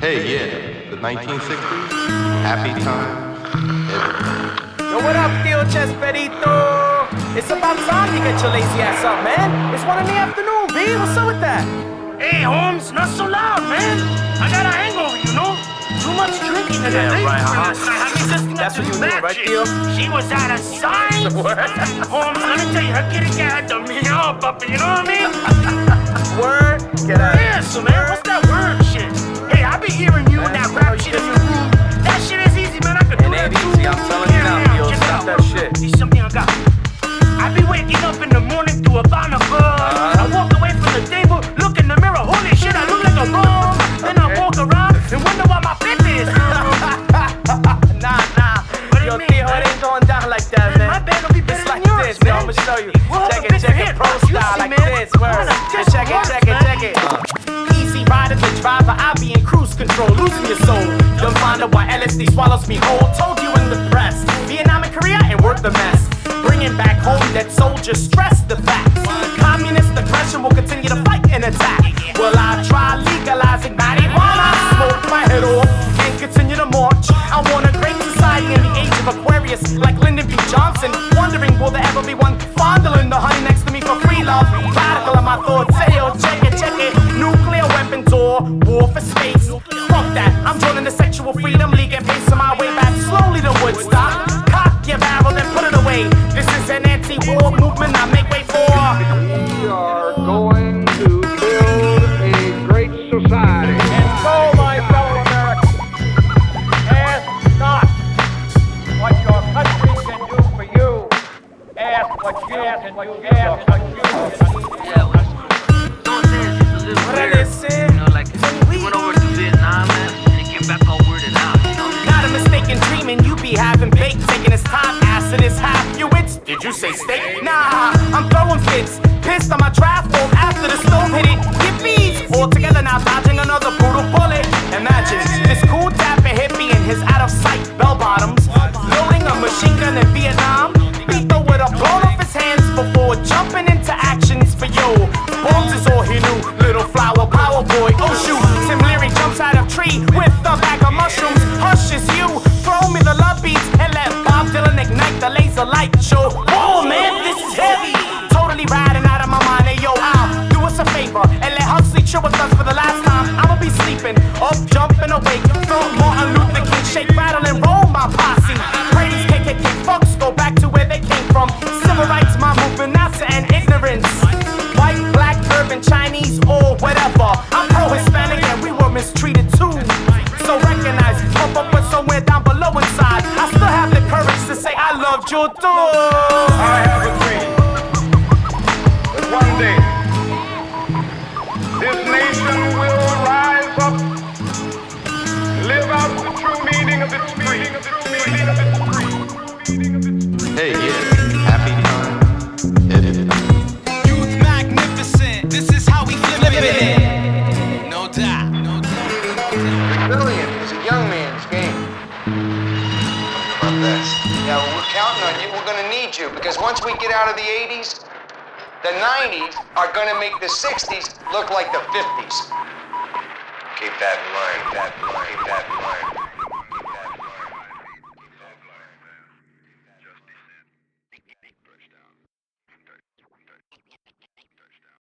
Hey, yeah, the 1960s, happy time, everything. Yo, what up, Theo Chesperito? It's about time you get your lazy ass up, man. It's one in the afternoon, B. What's up with that? Hey, Holmes, not so loud, man. I got a hangover, you know? Too much drinking in Yeah, the night. right, huh? That's what you mean, right, Theo? She was out of sight. Holmes, let me tell you, her kitty cat had the meow puppy, you know what I mean? Word? Get out. Yeah, so man, what's that word shit? Hey, I be hearing you with that rap shit in your room. That shit is easy, man. I could do It that easy, I'm telling style see, like man. this. I'm Word. Just check it, check it, check it. Uh. Easy rider, the driver, I be in cruise control, losing your soul. Don't find out why LSD swallows me whole. Told you in the press. Vietnam and Korea ain't worth the mess. Bringing back home that soldiers stress the facts. Communist aggression will continue to fight and attack. Well, I try legalizing marijuana, smoke my head off, and continue to march. I want a great society in the age of Aquarius, like Lyndon B. Johnson. War space. Fuck that, I'm joining the sexual freedom league and pacing my way back slowly to Woodstock. Cock your barrel, then put it away. This is an anti-war movement I make way for. We are going to build a great society. And so, my fellow Americans, ask not what your country can do for you. Ask what you can do. Ask what you can do. What I just went over to Vietnam man, and came back all weirded out. You Not a mistaken dreaming you be having bake, taking his time. Acid is half your wits. Did you say steak? Nah, I'm throwing fits. Pissed on my draft form after the stove hit it. Get beats all together now, dodging another brutal bullet. Imagine this cool dapper hippie and his out of sight bell bottoms, loading a machine gun in Vietnam. Beto would have blown off his hands before jumping Chinese, or whatever. I'm pro-Hispanic and we were mistreated too. So recognize, pump up with somewhere down below inside. I still have the courage to say I loved you too. I have how we flip it. No doubt. No doubt. Billion is a young man's game. My best. Yeah, well, we're counting on you. We're gonna need you because once we get out of the 80s, the 90s are gonna make the 60s look like the 50s. Keep that in mind, that in mind, that in mind.